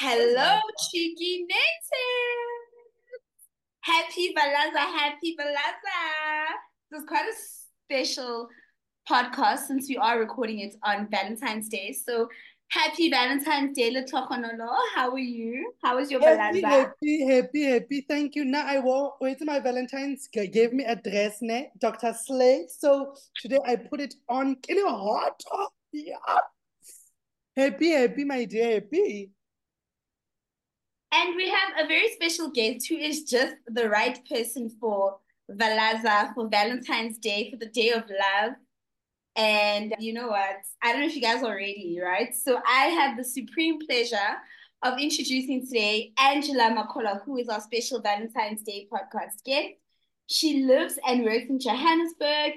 Hello, cheeky natives. Happy Balaza, happy Balaza. This is quite a special podcast since we are recording it on Valentine's Day. So happy Valentine's Day, Lehlohonolo. How are you? How was your Happy, Balaza? happy, happy, happy. Thank you. Now I wore wait my Valentine's gave me a dress, ne? Dr. Slade. So today I put it on. Kill it hot. Oh, yeah. Happy, happy, my dear, happy. And we have a very special guest who is just the right person for Valaza, for Valentine's Day, for the day of love. And you know what? I don't know if you guys are ready, right? So I have the supreme pleasure of introducing today Angela Makholwa, who is our special Valentine's Day podcast guest. She lives and works in Johannesburg.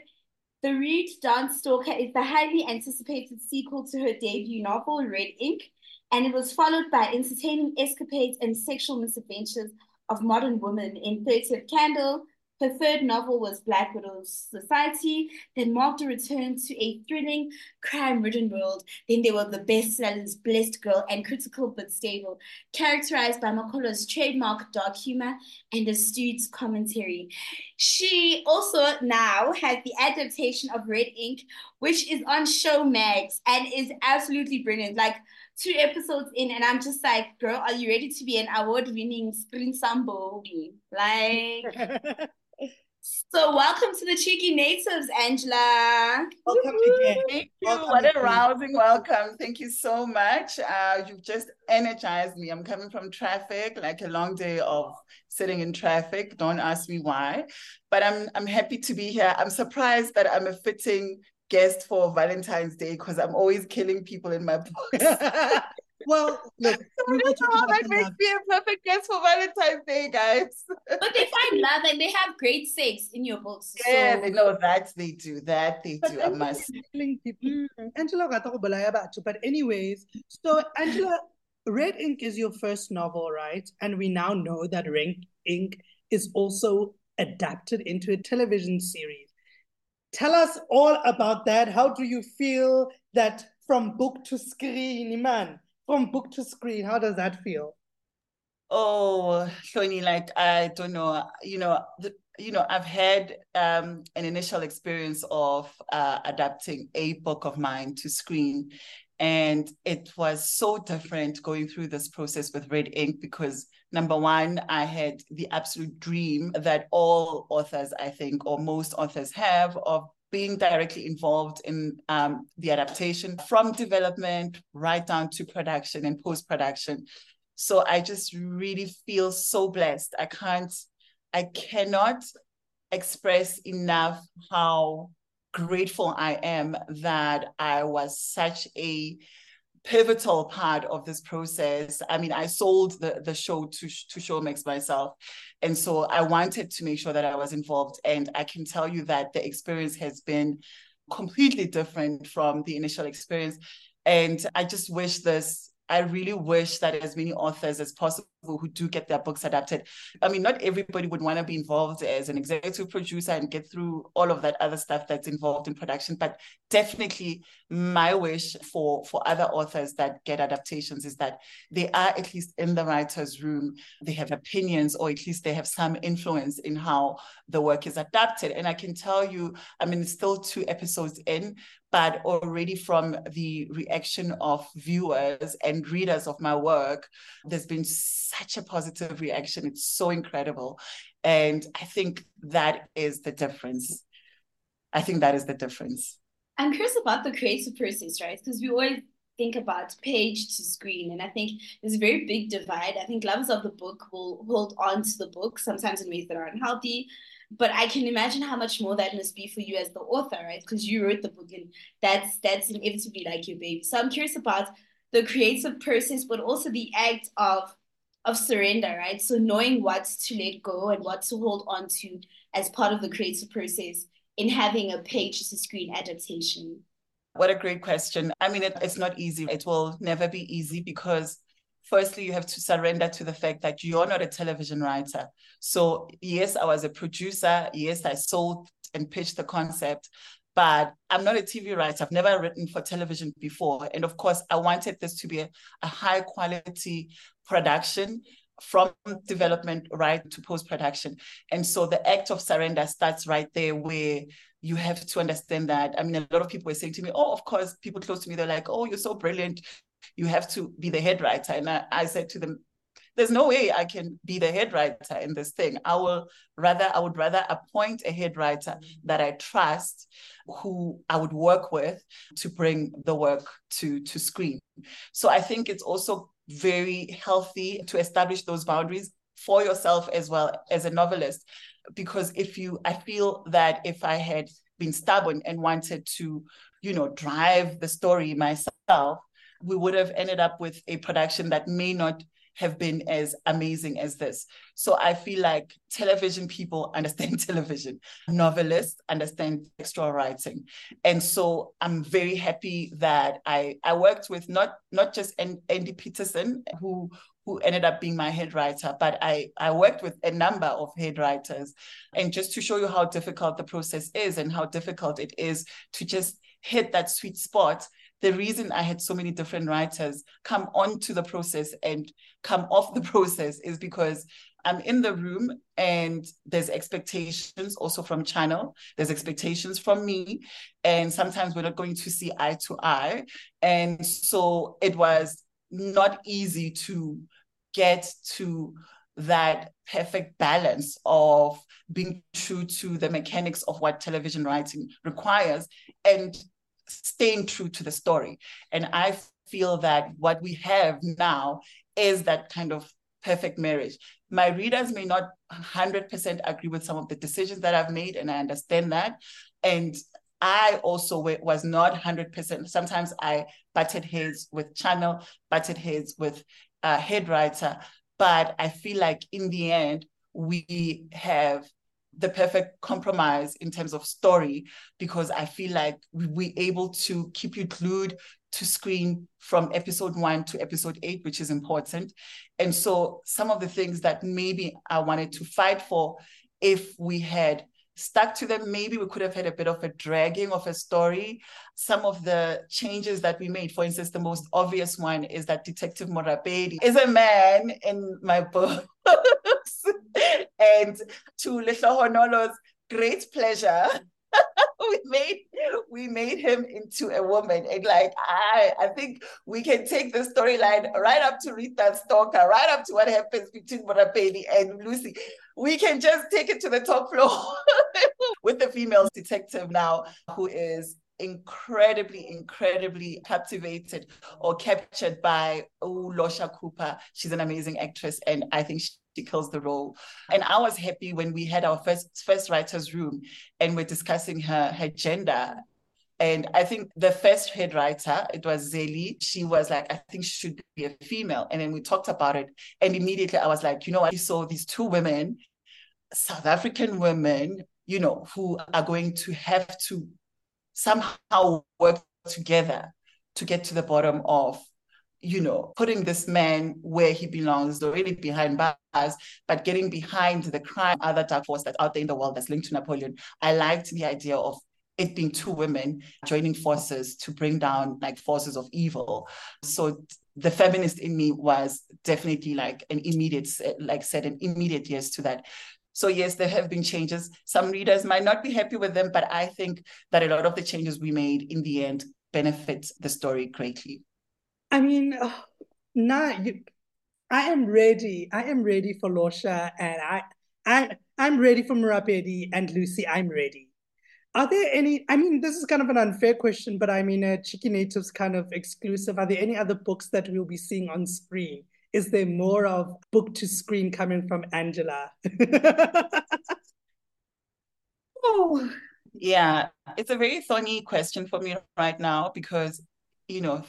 The Reed Dance Stalker is the highly anticipated sequel to her debut novel, Red Ink, and it was followed by entertaining escapades and sexual misadventures of modern women in 30th Candle. Her third novel was Black Widow's Society, then marked a return to a thrilling, crime-ridden world. Then there were the bestsellers Blessed Girl and Critical But Stable, characterized by Makholwa's trademark dark humor and astute commentary. She also now has the adaptation of Red Ink, which is on Showmax and is absolutely brilliant. Like two episodes in, and I'm just like, girl, are you ready to be an award-winning screen sambo? Like, so welcome to the Cheeky Natives, Angela. Welcome again. Thank you. Welcome What a rousing welcome. Thank you so much. Uh, you've just energized me. I'm coming from traffic, like a long day of sitting in traffic. Don't ask me why, but I'm I'm happy to be here. I'm surprised that I'm a fitting guest for Valentine's Day because I'm always killing people in my books. well, look, I we will don't know how that makes me a perfect guest for Valentine's Day, guys. But they find love and they have great sex in your books. Yeah, so they know that they do. That they But do. I must. is killing people. Mm. Mm. Angela rata go bolaya batho. But anyways, so Angela, Red Ink is your first novel, right? And we now know that Red Ink is also adapted into a television series. Tell us all about that. How do you feel that from book to screen, Iman? From book to screen, how does that feel? Oh, Shoni, like I don't know, you know, the, you know, I've had um, an initial experience of uh, adapting a book of mine to screen, and it was so different going through this process with Red Ink because number one, I had the absolute dream that all authors, I think, or most authors have of being directly involved in um, the adaptation from development right down to production and post production. So I just really feel so blessed. I can't, I cannot express enough how grateful I am that I was such a pivotal part of this process. I mean, I sold the, the show to, to Showmax myself. And so I wanted to make sure that I was involved. And I can tell you that the experience has been completely different from the initial experience. And I just wish this I really wish that as many authors as possible who do get their books adapted. I mean, not everybody would want to be involved as an executive producer and get through all of that other stuff that's involved in production, but definitely my wish for for other authors that get adaptations is that they are at least in the writer's room, they have opinions, or at least they have some influence in how the work is adapted. And I can tell you, I mean, it's still two episodes in, but already from the reaction of viewers and readers of my work, there's been such a positive reaction. It's so incredible. And I think that is the difference. I think that is the difference. I'm curious about the creative process, right? Because we always think about page to screen, and I think there's a very big divide. I think lovers of the book will hold on to the book sometimes in ways that are unhealthy, but I can imagine how much more that must be for you as the author, right? Because you wrote the book, and that's that's inevitably like your baby. So I'm curious about the creative process, but also the act of of surrender, right? So knowing what to let go and what to hold on to as part of the creative process in having a page to screen adaptation. What a great question. I mean, it, it's not easy. It will never be easy because firstly, you have to surrender to the fact that you're not a television writer. So, yes, I was a producer. Yes, I sold and pitched the concept, but I'm not a TV writer. I've never written for television before. And of course, I wanted this to be a, a high quality production from development right to post production. And so the act of surrender starts right there where you have to understand that. I mean, a lot of people were saying to me, Oh, of course, people close to me, they're like, Oh, you're so brilliant. You have to be the head writer. And I, I said to them, there's no way I can be the head writer in this thing. I will rather, I would rather appoint a head writer that I trust, who I would work with to bring the work to, to screen. So I think it's also very healthy to establish those boundaries for yourself as well as a novelist. Because if you, I feel that if I had been stubborn and wanted to, you know, drive the story myself, we would have ended up with a production that may not have been as amazing as this. So I feel like television people understand television, novelists understand textual writing. And so I'm very happy that I I worked with not not just Andy Peterson, who who ended up being my head writer, but I, I worked with a number of head writers. And just to show you how difficult the process is and how difficult it is to just hit that sweet spot the reason I had so many different writers come onto the process and come off the process is because I'm in the room and there's expectations also from channel. There's expectations from me. And sometimes we're not going to see eye to eye. And so it was not easy to get to that perfect balance of being true to the mechanics of what television writing requires and staying true to the story. And I feel that what we have now is that kind of perfect marriage. My readers may not 100% agree with some of the decisions that I've made, and I understand that. And I also was not 100%. Sometimes I butted heads with channel, butted heads with uh, head writer, but I feel like in the end, we have the perfect compromise in terms of story because I feel like we're able to keep you glued to screen from episode one to episode eight, which is important. And so some of the things that maybe I wanted to fight for, if we had stuck to them, maybe we could have had a bit of a dragging of a story. Some of the changes that we made, for instance, the most obvious one is that Detective Morabedi is a man in my book. and to Lehlohonolo's great pleasure, we made we made him into a woman. And like I I think we can take the storyline right up to Rita Stalker, right up to what happens between Morabedi and Lucy. We can just take it to the top floor with the female detective now, who is incredibly, incredibly captivated or captured by Losha Cooper. She's an amazing actress, and I think kills the role. And I was happy when we had our first first writers' room and we're discussing her her gender. And I think the first head writer, it was Zeli, she was like, I think she should be a female. And then we talked about it. And immediately I was like, you know what? So these two women, South African women, you know, who are going to have to somehow work together to get to the bottom of you know, putting this man where he belongs, already behind bars, but getting behind the crime, other dark force that's out there in the world that's linked to Napoleon. I liked the idea of it being two women joining forces to bring down like forces of evil. So the feminist in me was definitely like an immediate, like said an immediate yes to that. So yes, there have been changes. Some readers might not be happy with them, but I think that a lot of the changes we made in the end benefit the story greatly. I mean, nah, you, I am ready. I am ready for Losha, and I, I, I'm ready for Morabedi and Lucy. I'm ready. Are there any? I mean, this is kind of an unfair question, but I mean, a Cheeky Natives kind of exclusive. Are there any other books that we'll be seeing on screen? Is there more of book to screen coming from Angela? oh, yeah, it's a very thorny question for me right now because, you know,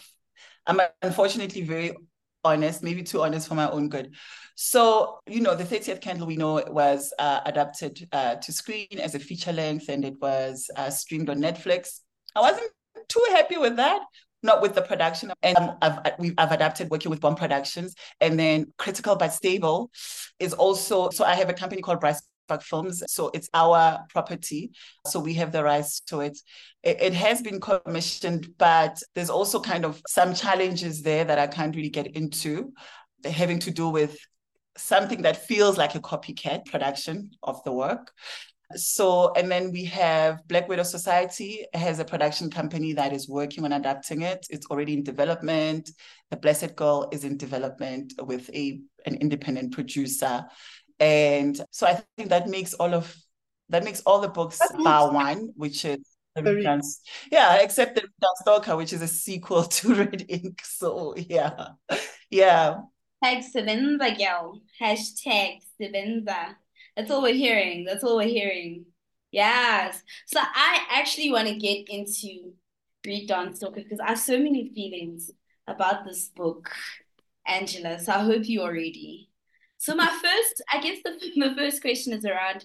I'm unfortunately very honest, maybe too honest for my own good. So, you know, the 30th Candle we know was uh, adapted uh, to screen as a feature length and it was uh, streamed on Netflix. I wasn't too happy with that not with the production. And um, I've we've I've adapted working with Bomb Productions, and then Critical but Stable is also. So I have a company called Park Films. So it's our property. So we have the rights to it. it. It has been commissioned, but there's also kind of some challenges there that I can't really get into, having to do with something that feels like a copycat production of the work. So, and then we have Black Widow Society has a production company that is working on adapting it. It's already in development. The Blessed Girl is in development with a an independent producer. And so I think that makes all of that makes all the books bar one, which is yeah, except the Stalker, which is a sequel to Red Ink. So yeah. Yeah. Hashtag Sebenza girl. Hashtag Sebenza. That's all we're hearing. That's all we're hearing. Yes. So I actually want to get into Reed Dance Stalker because I have so many feelings about this book, Angela. So I hope you're ready. So my first, I guess the, the first question is around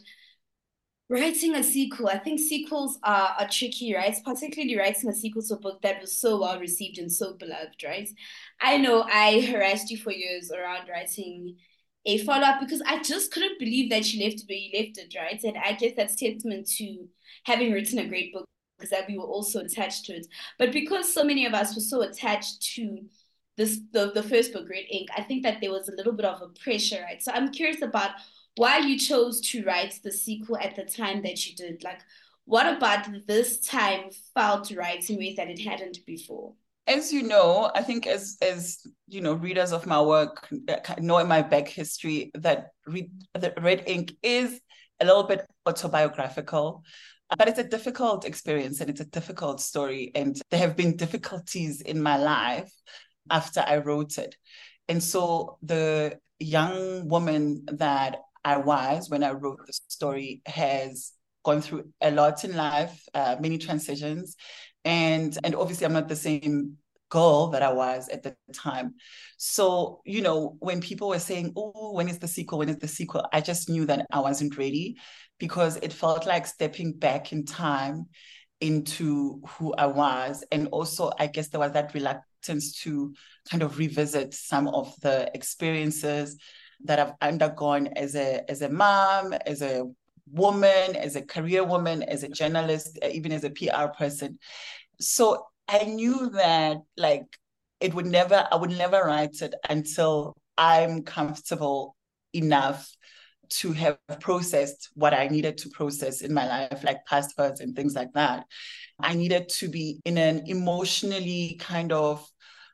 writing a sequel. I think sequels are, are tricky, right? Particularly writing a sequel to a book that was so well received and so beloved, right? I know I harassed you for years around writing a follow up because I just couldn't believe that you left it where you left it, right? And I guess that's testament to having written a great book because that we were also attached to it. But because so many of us were so attached to this the, the first book, Red Ink, I think that there was a little bit of a pressure, right? So I'm curious about why you chose to write the sequel at the time that you did. Like, what about this time felt right in ways that it hadn't before? as you know, I think as as you know, readers of my work know in my back history that read that Red Ink is a little bit autobiographical, but it's a difficult experience and it's a difficult story, and there have been difficulties in my life after I wrote it, and so the young woman that I was when I wrote the story has gone through a lot in life, uh, many transitions, and and obviously i'm not the same girl that i was at the time. So you know when people were saying oh when is the sequel? When is the sequel? I just knew that i wasn't ready because it felt like stepping back in time into who i was. And also i guess there was that reluctance to kind of revisit some of the experiences that i've undergone as a as a mom as a woman, as a career woman, as a journalist, uh, even as a PR person. So I knew that like it would never, I would never write it until I'm comfortable enough to have processed what I needed to process in my life, like past hurts and things like that. I needed to be in an emotionally kind of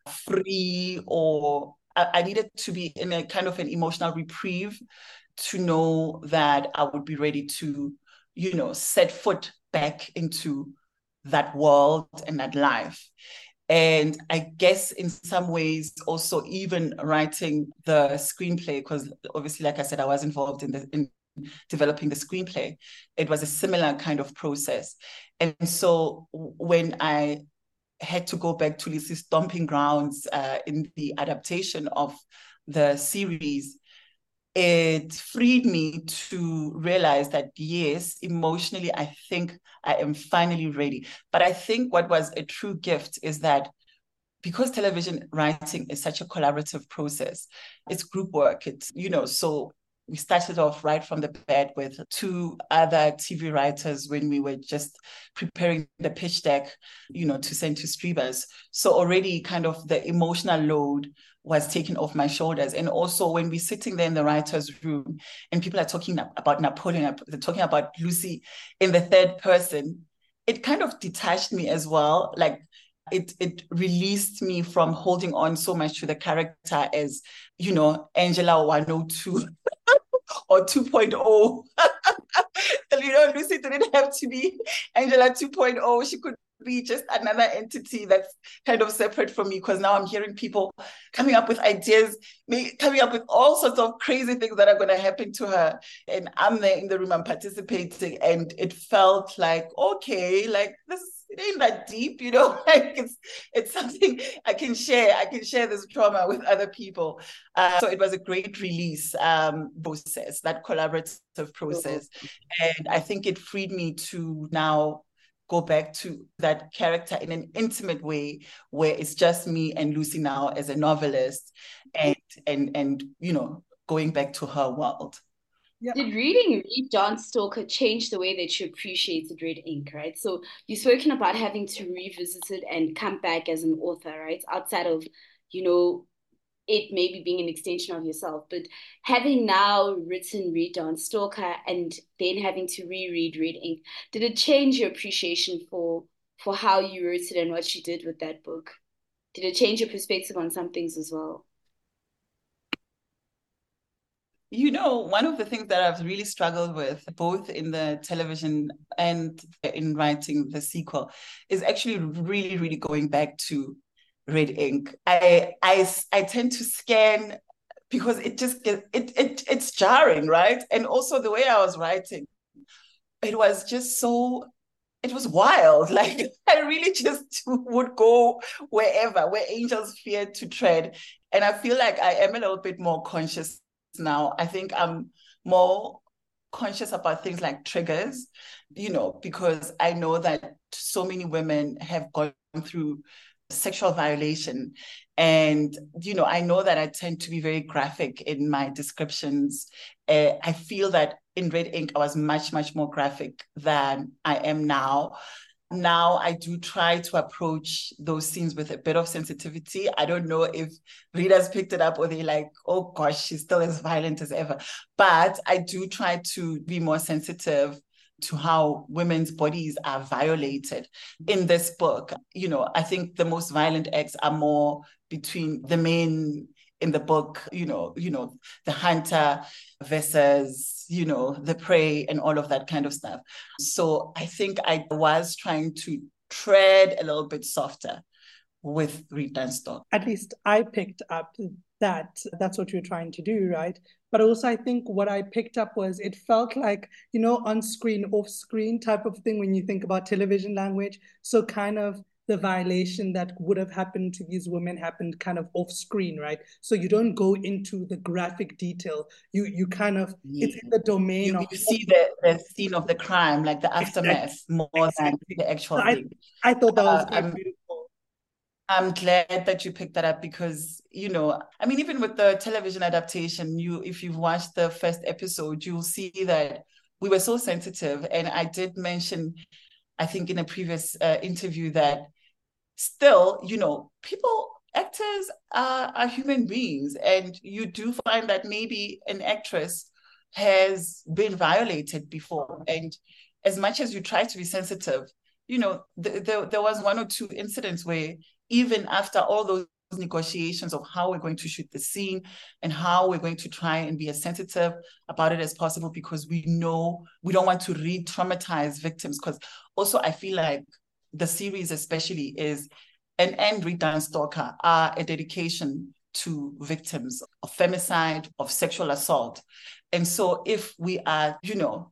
free or I needed to be in a kind of an emotional reprieve to know that I would be ready to, you know, set foot back into that world and that life. And I guess in some ways also even writing the screenplay, because obviously, like I said, I was involved in the in developing the screenplay. It was a similar kind of process. And so when I had to go back to Lucy's stomping grounds uh, in the adaptation of the series, it freed me to realize that yes, emotionally, I think I am finally ready. But I think what was a true gift is that because television writing is such a collaborative process, it's group work. It's, you know, so we started off right from the bed with two other TV writers when we were just preparing the pitch deck, you know, to send to streamers. So already kind of the emotional load was taken off my shoulders. And also when we're sitting there in the writer's room and people are talking about Napoleon, they're talking about Lucy in the third person, it kind of detached me as well. Like it it released me from holding on so much to the character as, you know, Angela 102 or 2.0. you know, Lucy didn't have to be Angela 2.0. She could be just another entity that's kind of separate from me because now I'm hearing people coming up with ideas, coming up with all sorts of crazy things that are going to happen to her. And I'm there in the room, I'm participating, and it felt like, okay, like this it ain't that deep, you know. Like it's it's something I can share. I can share this trauma with other people. Uh, so it was a great release um, process, that collaborative process, and I think it freed me to now go back to that character in an intimate way where it's just me and Lucy now as a novelist and and and you know going back to her world. Yeah. Did reading Reed Dance Stalker change the way that you appreciated Red Ink, right? So you've spoken about having to revisit it and come back as an author, right? Outside of, you know, it maybe being an extension of yourself, but having now written Reed Dance Stalker and then having to reread Red Ink, did it change your appreciation for for how you wrote it and what you did with that book? Did it change your perspective on some things as well? You know, one of the things that I've really struggled with, both in the television and in writing the sequel, is actually really, really going back to red ink. I I I tend to scan because it just gets it, it it's jarring, right? And also the way I was writing, it was just so it was wild. Like I really just would go wherever where angels fear to tread. And I feel like I am a little bit more conscious now. I think I'm more conscious about things like triggers, you know, because I know that so many women have gone through sexual violation. And, you know, I know that I tend to be very graphic in my descriptions. Uh, I feel that in Red Ink, I was much, much more graphic than I am now now I do try to approach those scenes with a bit of sensitivity. I don't know if readers picked it up or they like, oh gosh, she's still as violent as ever. But I do try to be more sensitive to how women's bodies are violated in this book. You know, I think the most violent acts are more between the men in the book, you know, you know, the hunter versus, you know, the prey and all of that kind of stuff. So I think I was trying to tread a little bit softer with Reed Stalker. At least I picked up that that's what you're trying to do, right? But also, I think what I picked up was it felt like, you know, on screen, off screen type of thing when you think about television language. So, kind of the violation that would have happened to these women happened kind of off screen, right? So you don't go into the graphic detail. You you kind of yeah. it's in the domain you, of you see the, the scene of the crime, like the aftermath, exactly. more than the actual so. I, I thought that was uh, beautiful. I'm glad that you picked that up because you know, I mean, even with the television adaptation, you if you've watched the first episode, you'll see that we were so sensitive, and I did mention I think in a previous uh, interview that still, you know, people, actors are, are human beings, and you do find that maybe an actress has been violated before. And as much as you try to be sensitive, you know, th- th- there was one or two incidents where even after all those negotiations of how we're going to shoot the scene and how we're going to try and be as sensitive about it as possible because we know we don't want to re-traumatize victims because also i feel like the series especially is an and Reed Dance Stalker are a dedication to victims of femicide, of sexual assault. And so if we are, you know,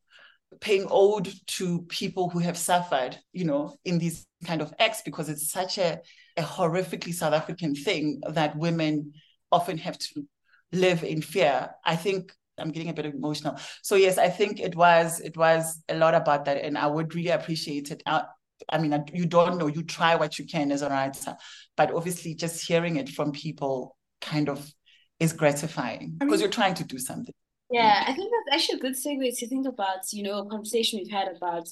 paying ode to people who have suffered, you know, in these kind of acts, because it's such a, a horrifically South African thing that women often have to live in fear. I think I'm getting a bit emotional. So yes, I think it was it was a lot about that, and I would really appreciate it. I, I mean, uh, you don't know. You try what you can as a writer, but obviously, just hearing it from people kind of is gratifying because I mean, you're trying to do something. Yeah, I think that's actually a good segue to think about. You know, a conversation we've had about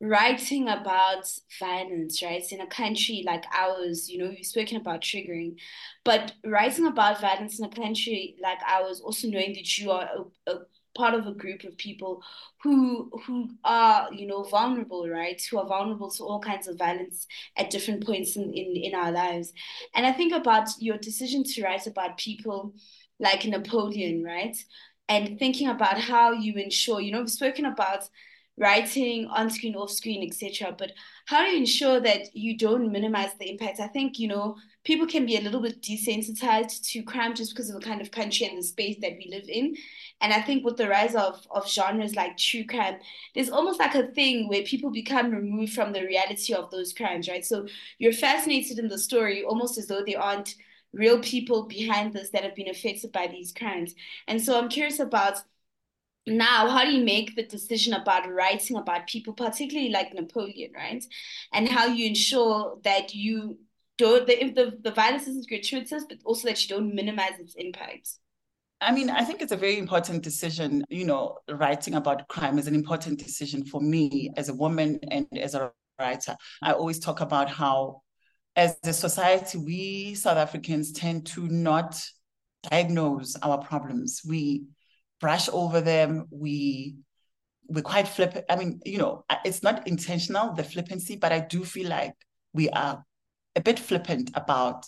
writing about violence, right? In a country like ours, you know, we've spoken about triggering, but writing about violence in a country like ours, also knowing that you are a, a part of a group of people who who are you know vulnerable right? Who are vulnerable to all kinds of violence at different points in, in in our lives. And i think about your decision to write about people like napoleon right? And thinking about how you ensure you know we've spoken about writing on screen off screen etc but how do you ensure that you don't minimize the impact? I think you know people can be a little bit desensitized to crime just because of the kind of country and the space that we live in. And i think with the rise of of genres like true crime there's almost like a thing where people become removed from the reality of those crimes right? So you're fascinated in the story almost as though they aren't real people behind this that have been affected by these crimes. And so i'm curious about now how do you make the decision about writing about people particularly like napoleon right and how you ensure that you don't the, the, the violence isn't gratuitous but also that you don't minimize its impact I mean, I think it's a very important decision. You know, writing about crime is an important decision for me as a woman and as a writer. I always talk about how, as a society, we South Africans tend to not diagnose our problems. We brush over them. We we're quite flippant. I mean, you know, it's not intentional, the flippancy, but I do feel like we are a bit flippant about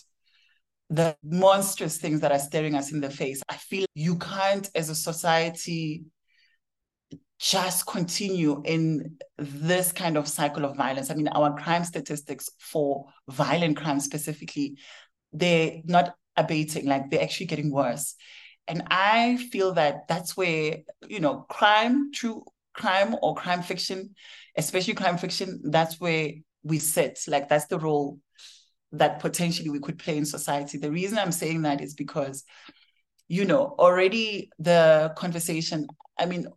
the monstrous things that are staring us in the face. I feel you can't, as a society, just continue in this kind of cycle of violence. I mean, our crime statistics for violent crime specifically, they're not abating, like they're actually getting worse. And I feel that that's where, you know, crime, true crime or crime fiction, especially crime fiction, that's where we sit. Like that's the role that potentially we could play in society. The reason I'm saying that is because, you know, already the conversation, I mean,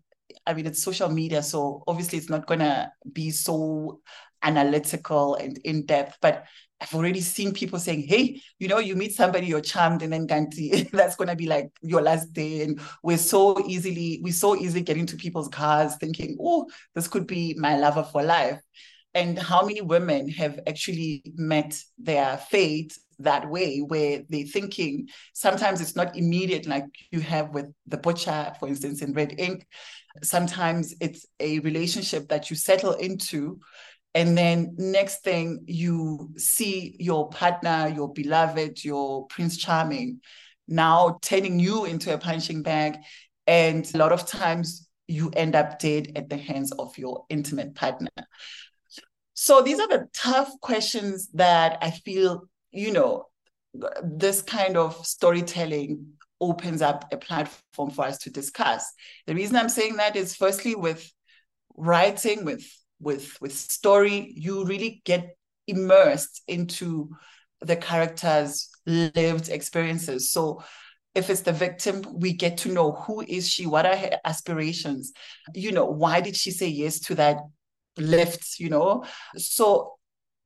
I mean, it's social media, so obviously it's not gonna be so analytical and in depth, but I've already seen people saying, hey, you know, you meet somebody, you're charmed, and then Ganti, that's gonna be like your last day. And we're so easily, we so easily get into people's cars thinking, oh, this could be my lover for life and how many women have actually met their fate that way where they're thinking sometimes it's not immediate like you have with the butcher for instance in red ink sometimes it's a relationship that you settle into and then next thing you see your partner your beloved your prince charming now turning you into a punching bag and a lot of times you end up dead at the hands of your intimate partner so these are the tough questions that I feel, you know, this kind of storytelling opens up a platform for us to discuss. The reason I'm saying that is firstly with writing, with with with story, you really get immersed into the character's lived experiences. So if it's the victim, we get to know who is she, what are her aspirations, you know, why did she say yes to that lifts, you know. So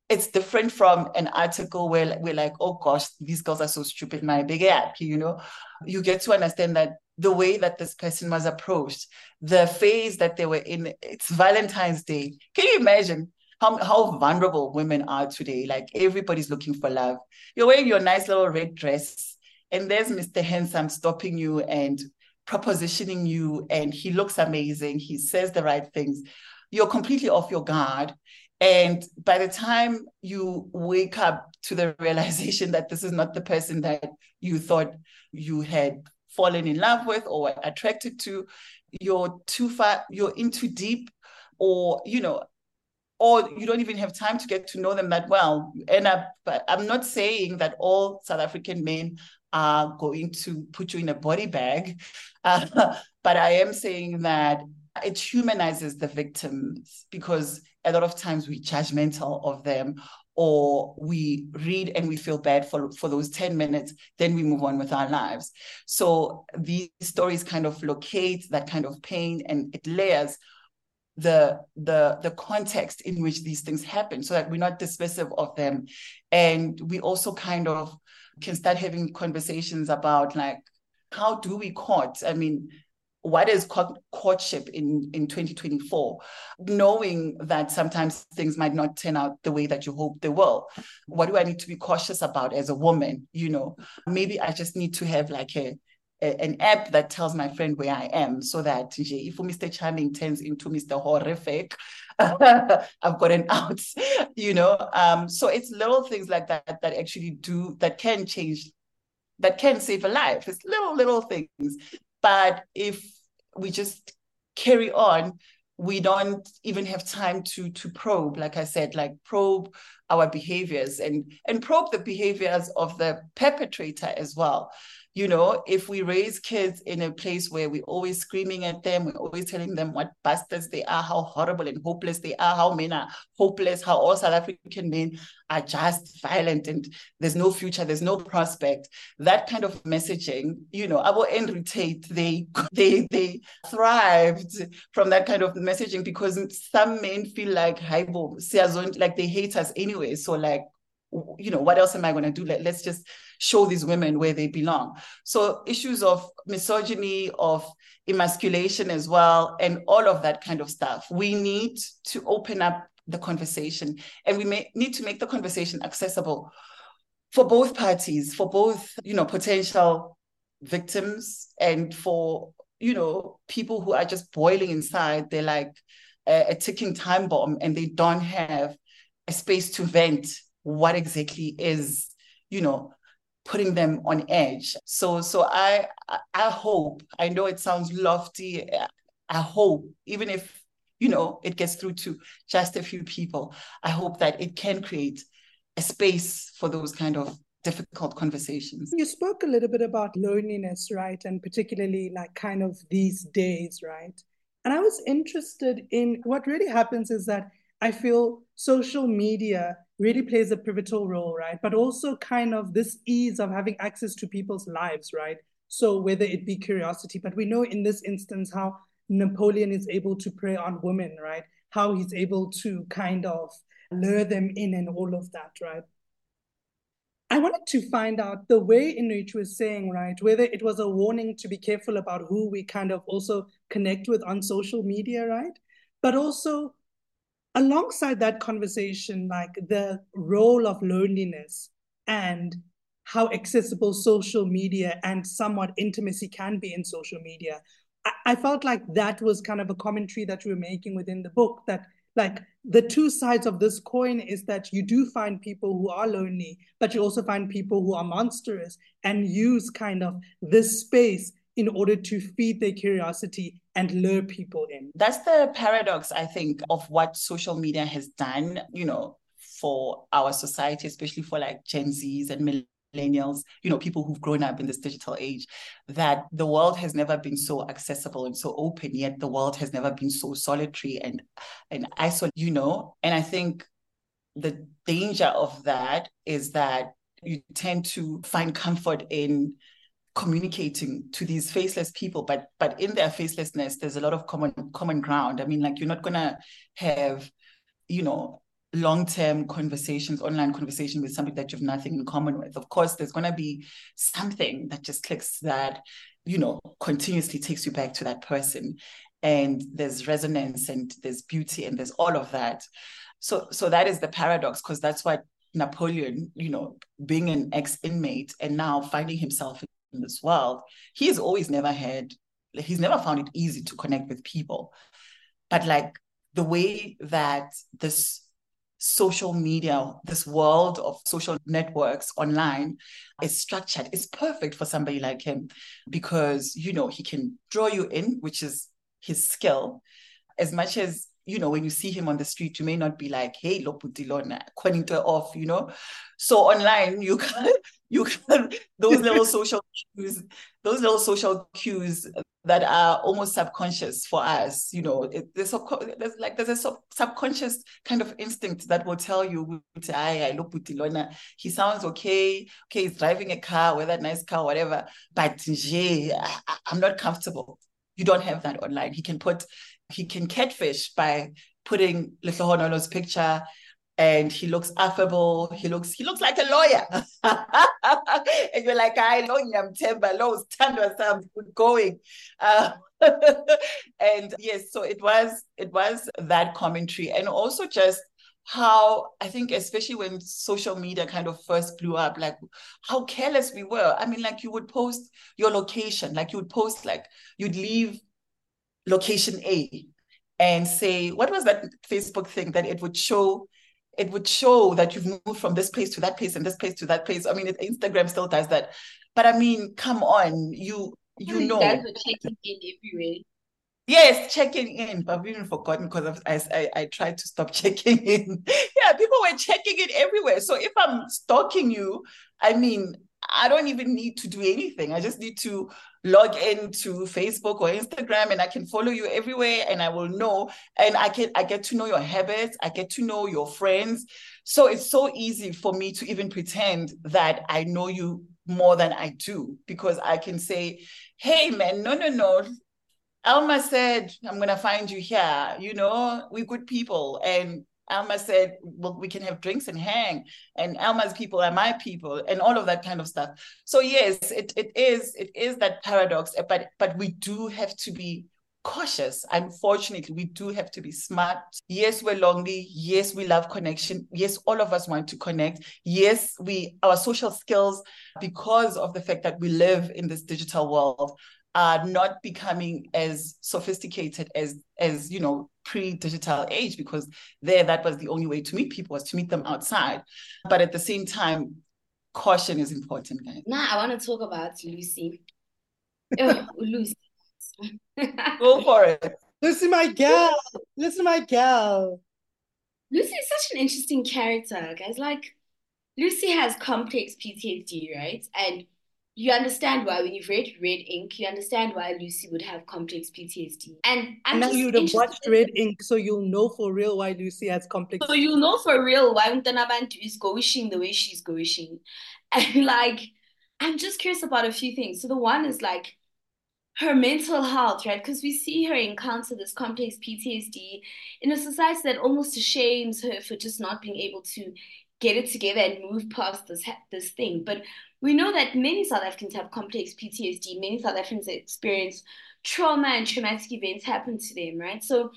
it's different from an article where we're like, oh gosh, these girls are so stupid, my big app, you know. You get to understand that the way that this person was approached, the phase that they were in, it's Valentine's Day. Can you imagine how, how vulnerable women are today? Like everybody's looking for love. You're wearing your nice little red dress, and there's Mr. Handsome stopping you and propositioning you, and he looks amazing. He says the right things you're completely off your guard. And by the time you wake up to the realization that this is not the person that you thought you had fallen in love with or attracted to, you're too far, you're in too deep, or you know, or you don't even have time to get to know them that well. End up, but I'm not saying that all South African men are going to put you in a body bag, uh, but I am saying that it humanizes the victims because a lot of times we judgmental of them or we read and we feel bad for, for those 10 minutes, then we move on with our lives. So these stories kind of locate that kind of pain and it layers the the the context in which these things happen so that we're not dismissive of them and we also kind of can start having conversations about like how do we court i mean what is courtship in, in 2024 knowing that sometimes things might not turn out the way that you hope they will. What do i need to be cautious about as a woman you know? Maybe i just need to have like a, a an app that tells my friend where i am so that if mr charming turns into mr horrific i've got an out you know? Um so it's little things like that that actually do that can change that can save a life. It's little little things but if we just carry on, we don't even have time to to probe, like I said, like probe our behaviors and and probe the behaviors of the perpetrator as well you know, if we raise kids in a place where we're always screaming at them, we're always telling them what bastards they are, how horrible and hopeless they are, how men are hopeless, how all South African men are just violent and there's no future, there's no prospect. That kind of messaging, you know, our Andrew Tate, they they they thrived from that kind of messaging because some men feel like like they hate us anyway. So like, you know, what else am I gonna do? Let, let's just show these women where they belong. So issues of misogyny, of emasculation as well, and all of that kind of stuff. We need to open up the conversation and we may need to make the conversation accessible for both parties, for both, you know, potential victims and for, you know, people who are just boiling inside. They're like a, a ticking time bomb and they don't have a space to vent what exactly is, you know, putting them on edge. So so I I hope, I know it sounds lofty. I hope, even if you know it gets through to just a few people, I hope that it can create a space for those kind of difficult conversations. You spoke a little bit about loneliness, right? And particularly like kind of these days, right? And I was interested in what really happens is that I feel social media really plays a pivotal role, right? But also kind of this ease of having access to people's lives, right? So whether it be curiosity, but we know in this instance how Napoleon is able to prey on women, right? How he's able to kind of lure them in and all of that, right? I wanted to find out the way in which we're saying, right, whether it was a warning to be careful about who we kind of also connect with on social media, right? But also alongside that conversation, like the role of loneliness and how accessible social media and somewhat intimacy can be in social media. I, I felt like that was kind of a commentary that you were making within the book that like the two sides of this coin is that you do find people who are lonely, but you also find people who are monstrous and use kind of this space in order to feed their curiosity and lure people in. That's the paradox, I think, of what social media has done, you know, for our society, especially for like Gen Zs and millennials, you know, people who've grown up in this digital age, that the world has never been so accessible and so open, yet the world has never been so solitary and and isolated, you know. And I think the danger of that is that you tend to find comfort in communicating to these faceless people but but in their facelessness there's a lot of common common ground. I mean like you're not gonna have you know long-term conversations online conversation with somebody that you have nothing in common with. Of course there's gonna be something that just clicks that you know continuously takes you back to that person. And there's resonance and there's beauty and there's all of that. So so that is the paradox because that's what Napoleon, you know, being an ex inmate and now finding himself in this world, he has always never had, he's never found it easy to connect with people. But like the way that this social media, this world of social networks online is structured is perfect for somebody like him because, you know, he can draw you in, which is his skill, as much as you know, when you see him on the street, you may not be like, hey, Loputilona, Quanito off, you know. So online, you can you can those little social cues, those little social cues that are almost subconscious for us, you know, it, there's, a, there's like there's a sub, subconscious kind of instinct that will tell you, I Loputilona, he sounds okay, okay, he's driving a car, whether nice car, whatever, but I, I'm not comfortable. You don't have that online. He can put he can catfish by putting Lehlohonolo's picture and he looks affable. He looks he looks like a lawyer. and you're like, I know him, Temba, lo, stand some good going. Uh, and yes, so it was it was that commentary and also just how I think, especially when social media kind of first blew up, like how careless we were. I mean, like you would post your location, like you would post, like you'd leave location A and say, what was that Facebook thing that it would show? It would show that you've moved from this place to that place and this place to that place. I mean, it, Instagram still does that, but I mean, come on, you you know. Were checking in everywhere. Yes, checking in. But I've even forgotten because I, I I tried to stop checking in. yeah, people were checking in everywhere. So if I'm stalking you, I mean, I don't even need to do anything. I just need to log into Facebook or Instagram and I can follow you everywhere and I will know and I can I get to know your habits, I get to know your friends. So it's so easy for me to even pretend that I know you more than I do because I can say, "Hey man, no no no. Alma said I'm going to find you here. You know, we're good people and Alma said, well, we can have drinks and hang, and Alma's people are my people, and all of that kind of stuff. So yes, it it is it is that paradox, but but we do have to be cautious. Unfortunately, we do have to be smart. Yes, we're lonely. Yes, we love connection. Yes, all of us want to connect. Yes, we our social skills, because of the fact that we live in this digital world, are not becoming as sophisticated as as you know pre-digital age because there that was the only way to meet people was to meet them outside. But at the same time caution is important guys. Now i want to talk about lucy. Oh, lucy. Go for it. Lucy my girl. Lucy my girl. Lucy is such an interesting character guys. Like lucy has complex ptsd right? And you understand why when you've read Red Ink, you understand why Lucy would have complex PTSD. And I'm now you'd have watched Red Ink, so you'll know for real why Lucy has complex. So you'll know for real why Mtanabantu is going the way she's going. And like, I'm just curious about a few things. So the one is like her mental health, right? Because we see her encounter this complex PTSD in a society that almost shames her for just not being able to get it together and move past this this thing. But we know that many South Africans have complex PTSD. Many South Africans experience trauma and traumatic events happen to them, right? So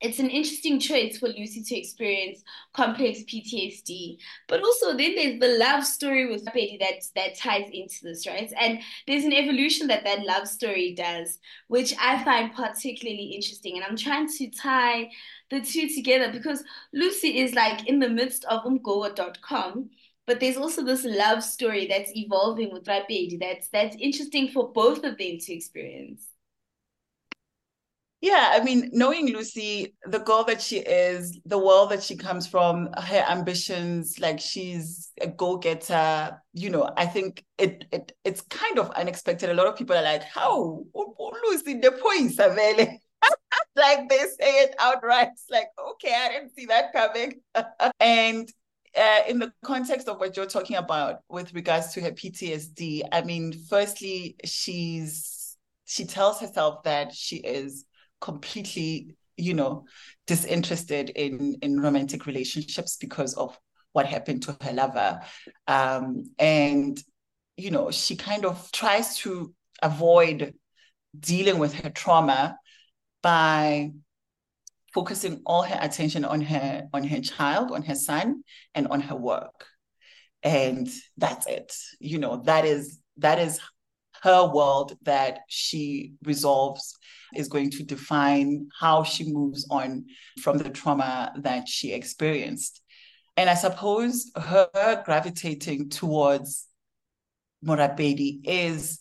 it's an interesting choice for Lucy to experience complex PTSD. But also then there's the love story with Betty that that ties into this, right? And there's an evolution that that love story does, which I find particularly interesting. And I'm trying to tie the two together because Lucy is like in the midst of umgoa.com but there's also this love story that's evolving with Rapid that's that's interesting for both of them to experience. Yeah, I mean, knowing Lucy, the girl that she is, the world that she comes from, her ambitions, like she's a go-getter, you know, I think it, it it's kind of unexpected. A lot of people are like, how oh, oh, Lucy the points are like they say it outright. It's like, okay, I didn't see that coming. and uh, in the context of what you're talking about with regards to her PTSD, I mean, firstly, she's she tells herself that she is completely, you know, disinterested in in romantic relationships because of what happened to her lover, um, and you know, she kind of tries to avoid dealing with her trauma by focusing all her attention on her on her child on her son and on her work. And that's it. You know that is that is her world that she resolves is going to define how she moves on from the trauma that she experienced. And i suppose her gravitating towards morabedi is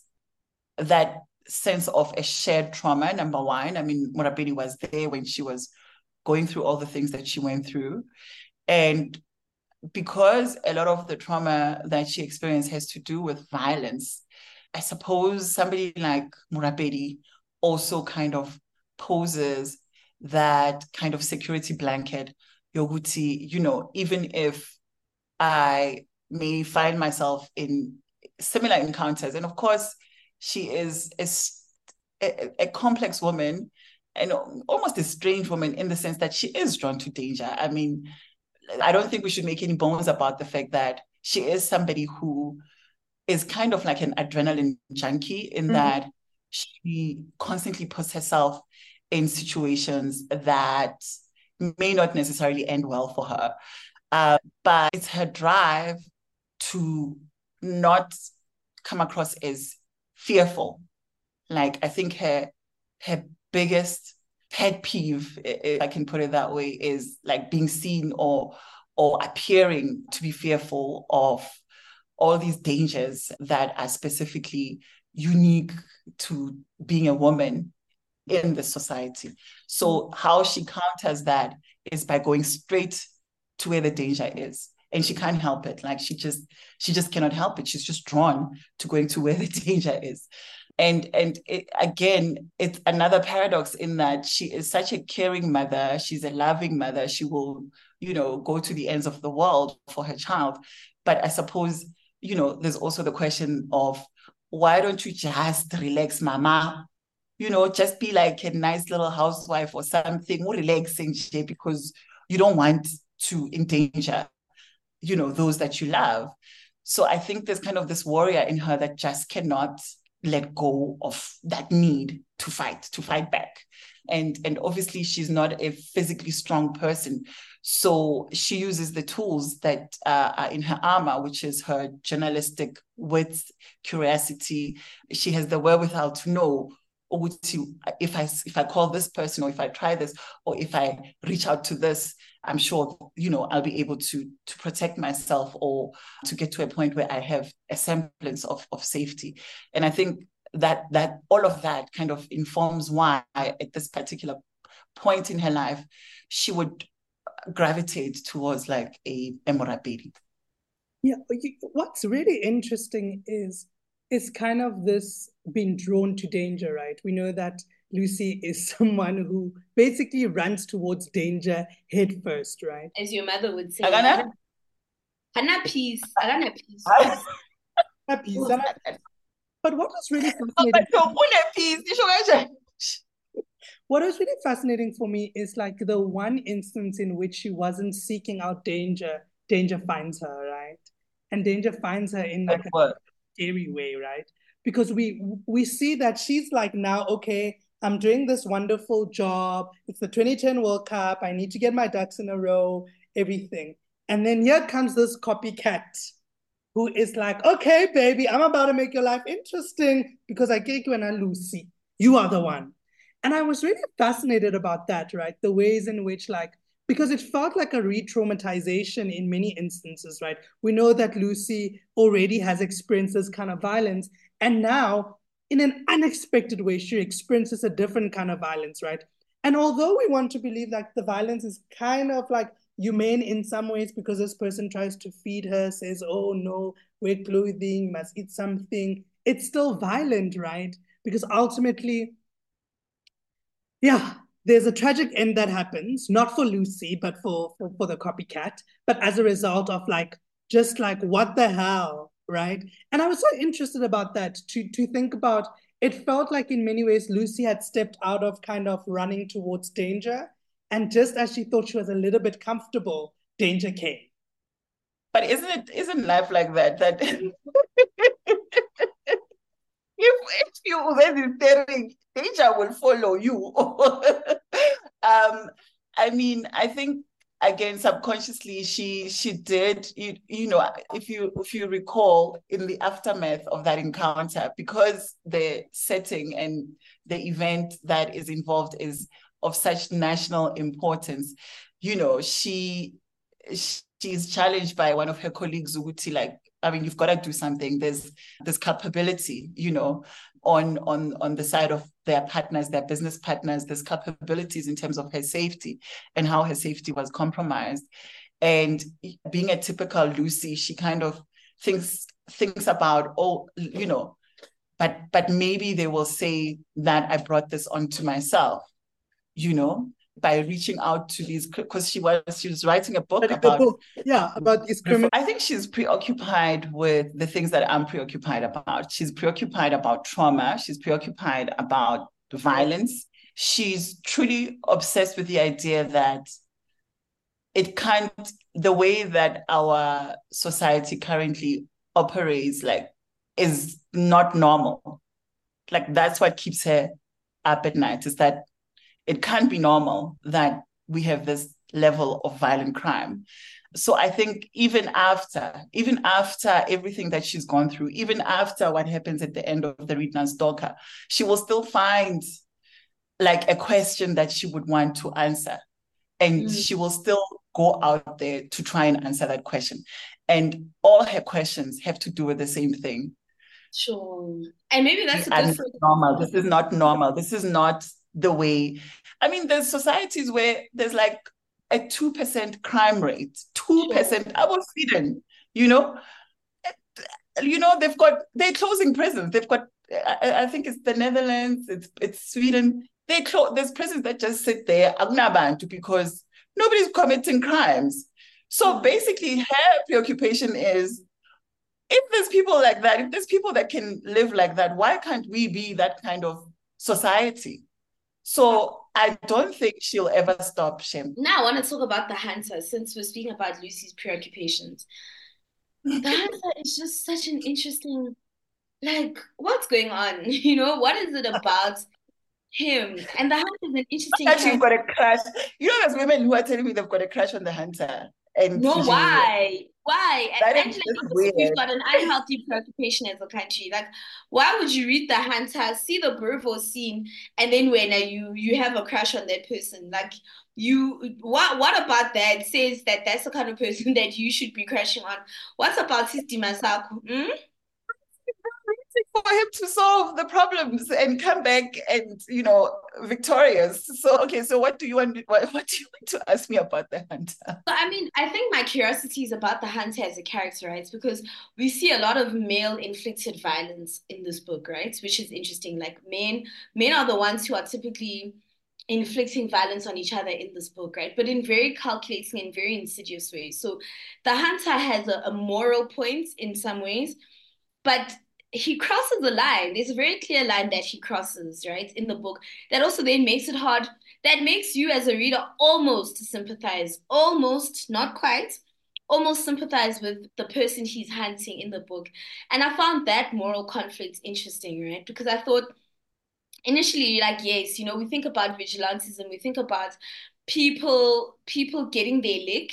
that sense of a shared trauma number one i mean morabedi was there when she was going through all the things that she went through. And because a lot of the trauma that she experienced has to do with violence, I suppose somebody like Morabedi also kind of poses that kind of security blanket. Yoguti, you know, even if I may find myself in similar encounters, and of course, she is a, a, a complex woman and almost a strange woman in the sense that she is drawn to danger. I mean, I don't think we should make any bones about the fact that she is somebody who is kind of like an adrenaline junkie in mm-hmm. that she constantly puts herself in situations that may not necessarily end well for her. Uh, but it's her drive to not come across as fearful. Like I think her her biggest pet peeve, if I can put it that way, is like being seen or or appearing to be fearful of all these dangers that are specifically unique to being a woman in the society. So how she counters that is by going straight to where the danger is. And she can't help it. Like she just she just cannot help it. She's just drawn to going to where the danger is. And and it, again it's another paradox in that she is such a caring mother. She's a loving mother. She will you know go to the ends of the world for her child. But i suppose you know there's also the question of why don't you just relax mama? You know just be like a nice little housewife or something more relaxing because you don't want to endanger, you know, those that you love. So I think there's kind of this warrior in her that just cannot let go of that need to fight, to fight back. And, and obviously she's not a physically strong person. So she uses the tools that uh, are in her armor, which is her journalistic wit, curiosity. She has the wherewithal to know if I if I call this person or if I try this or if I reach out to this, I'm sure you know I'll be able to to protect myself or to get to a point where I have a semblance of of safety. And I think that that all of that kind of informs why at this particular point in her life she would gravitate towards like a Emorapedi. Yeah, what's really interesting is is kind of this being drawn to danger, right? We know that Lucy is someone who basically runs towards danger head first, right? As your mother would say. Agana? Hana peace. Agana peace. agana peace. But what was really fascinating? what was really fascinating for me is like the one instance in which she wasn't seeking out danger, danger finds her, right? And danger finds her in like a scary way, right? Because we we see that she's like now, okay, I'm doing this wonderful job. It's the 2010 World Cup. I need to get my ducks in a row, everything. And then here comes this copycat who is like, okay, baby, I'm about to make your life interesting because I gave you an Lucy. You are the one. And I was really fascinated about that, right? The ways in which, like, because it felt like a re-traumatization in many instances, right? We know that Lucy already has experienced this kind of violence, and now, in an unexpected way, she experiences a different kind of violence, right? And although we want to believe that the violence is kind of like humane in some ways because this person tries to feed her, says, "Oh no, wear clothing, must eat something," it's still violent, right? Because ultimately, yeah, there's a tragic end that happens, not for Lucy, but for, for, for the copycat, but as a result of like, just like, what the hell, right? And I was so interested about that to, to think about, it felt like in many ways Lucy had stepped out of kind of running towards danger. And just as she thought she was a little bit comfortable, danger came. But isn't it isn't life like that? That if you then staring danger will follow you. um, I mean, I think again subconsciously she she did you, you know if you if you recall in the aftermath of that encounter because the setting and the event that is involved is of such national importance you know she she's challenged by one of her colleagues Uguti like I mean, you've got to do something. There's this culpability, you know, on on on the side of their partners, their business partners, there's capabilities in terms of her safety and how her safety was compromised. And being a typical Lucy, she kind of thinks thinks about, oh, you know, but but maybe they will say that I brought this onto myself, you know, by reaching out to these because she was she was writing a book about book. yeah about discrimination. I think she's preoccupied with the things that I'm preoccupied about. She's preoccupied about trauma. She's preoccupied about violence. She's truly obsessed with the idea that it can't the way that our society currently operates like is not normal. Like that's what keeps her up at night is that it can't be normal that we have this level of violent crime. So I think even after, even after everything that she's gone through, even after what happens at the end of the Reed Stalker, she will still find like a question that she would want to answer. And mm. she will still go out there to try and answer that question. And all her questions have to do with the same thing. Sure. And maybe that's and normal. This is not normal. This is not the way. I mean, there's societies where there's like a 2% crime rate, 2%. I was Sweden, you know, you know, they've got, they're closing prisons. They've got, I, I think it's the Netherlands, it's, it's Sweden. They close, there's prisons that just sit there, because nobody's committing crimes. So mm. basically, her preoccupation is if there's people like that, if there's people that can live like that, why can't we be that kind of society? So I don't think she'll ever stop Shem. Now I want to talk about the hunter since we're speaking about Lucy's preoccupations. The hunter is just such an interesting, like, what's going on? You know, what is it about him? And the hunter is an interesting. Actually, you've got a crush. You know, there's women who are telling me they've got a crush on the hunter. And no, why? Why? That and is Angela, just weird. we've got an unhealthy preoccupation as a country. Like, why would you read the hunter, see the Burvo scene, and then when uh, you you have a crush on that person? Like, you what what about that says that that's the kind of person that you should be crushing on? What about Sisti Masako? Hmm? For him to solve the problems and come back and you know victorious. So okay, so what do you want? What, what do you want to ask me about the hunter? So, I mean, I think my curiosity is about the hunter as a character, right? Because we see a lot of male inflicted violence in this book, right? Which is interesting. Like men, men are the ones who are typically inflicting violence on each other in this book, right? But in very calculating and very insidious ways. So the hunter has a, a moral point in some ways, but he crosses the line. There's a very clear line that he crosses, right, in the book. That also then makes it hard. That makes you as a reader almost sympathize, almost, not quite, almost sympathize with the person he's hunting in the book. And I found that moral conflict interesting, right? Because I thought initially, like, yes, you know, we think about vigilantism, we think about people people getting their lick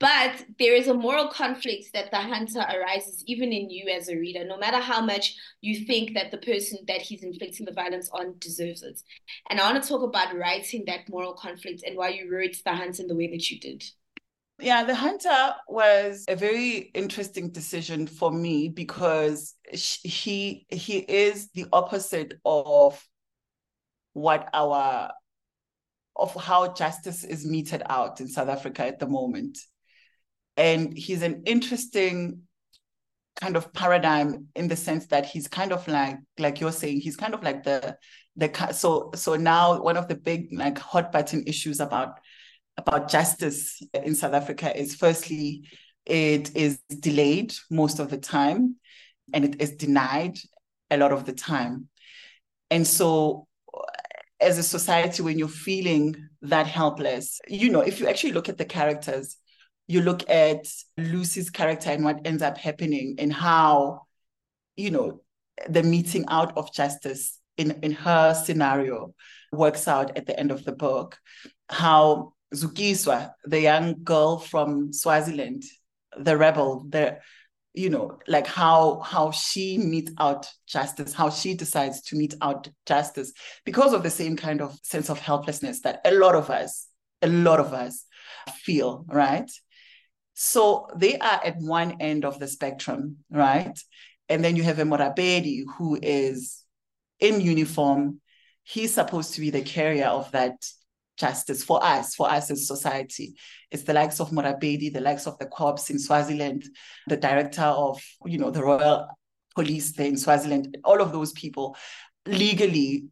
but there is a moral conflict that the hunter arises even in you as a reader, no matter how much you think that the person that he's inflicting the violence on deserves it. And I want to talk about writing that moral conflict and why you wrote the hunter in the way that you did. Yeah, the hunter was a very interesting decision for me because he he is the opposite of what our of how justice is meted out in South Africa at the moment and he's an interesting kind of paradigm in the sense that he's kind of like like you're saying he's kind of like the the so so now one of the big like hot button issues about about justice in South Africa is firstly it is delayed most of the time and it is denied a lot of the time. And so as a society when you're feeling that helpless you know if you actually look at the characters you look at Lucy's character and what ends up happening and how, you know, the meeting out of justice in, in her scenario works out at the end of the book. How Zukiswa, the young girl from Swaziland, the rebel, the you know, like how how she meets out justice, how she decides to meet out justice because of the same kind of sense of helplessness that a lot of us, a lot of us feel, right? So they are at one end of the spectrum, right? And then you have a Morabedi who is in uniform. He's supposed to be the carrier of that justice for us, for us as society. It's the likes of Morabedi, the likes of the cops in Swaziland, the director of, you know, the Royal Police there in Swaziland, all of those people. Legally,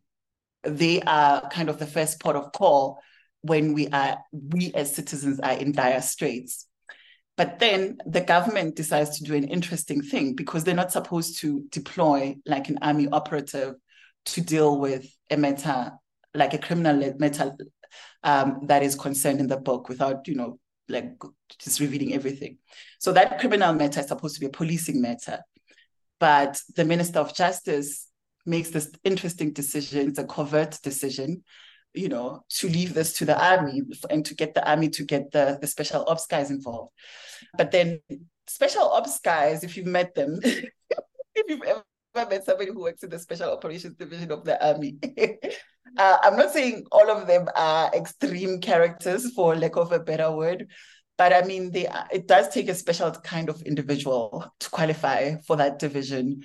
they are kind of the first port of call when we are, we as citizens are in dire straits. But then the government decides to do an interesting thing because they're not supposed to deploy like an army operative to deal with a matter, like a criminal matter um, that is concerned in the book without, you know, like just revealing everything. So that criminal matter is supposed to be a policing matter. But the Minister of Justice makes this interesting decision, it's a covert decision, you know, to leave this to the army and to get the army to get the, the special ops guys involved. But then special ops guys, if you've met them, if you've ever met somebody who works in the special operations division of the army, uh, I'm not saying all of them are extreme characters for lack of a better word, but I mean, they it does take a special kind of individual to qualify for that division.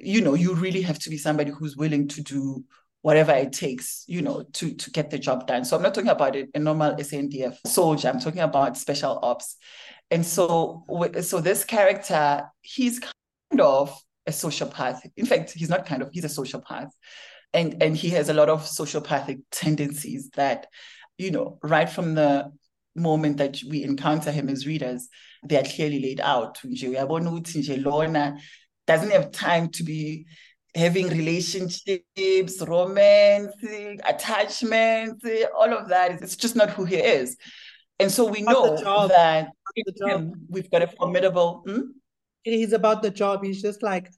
You know, you really have to be somebody who's willing to do whatever it takes, you know, to to get the job done. So I'm not talking about a, a normal SANDF soldier. I'm talking about special ops. And so, so this character, he's kind of a sociopath. In fact, he's not kind of, he's a sociopath. And, and he has a lot of sociopathic tendencies that, you know, right from the moment that we encounter him as readers, they are clearly laid out. Doesn't have time to be having relationships, romance, attachment, all of that. It's just not who he is. And so we know that we've got a formidable. Hmm? He's about the job. He's just like,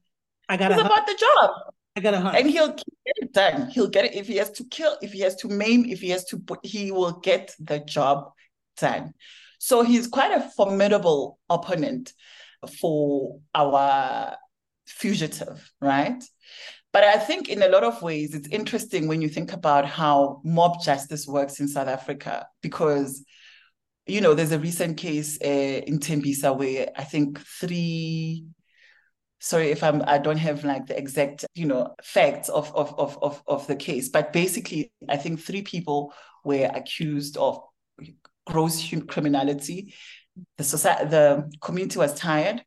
I gotta. He's about the job. I gotta hunt. And he'll get it done. He'll get it if he has to kill, if he has to maim, if he has to put, he will get the job done. So he's quite a formidable opponent for our fugitive, right? But I think in a lot of ways, it's interesting when you think about how mob justice works in South Africa, because, you know, there's a recent case uh, in Tembisa where I think three, sorry if I'm, I don't have like the exact, you know, facts of, of, of, of, of the case, but basically, I think three people were accused of gross criminality. The society, the community was tired,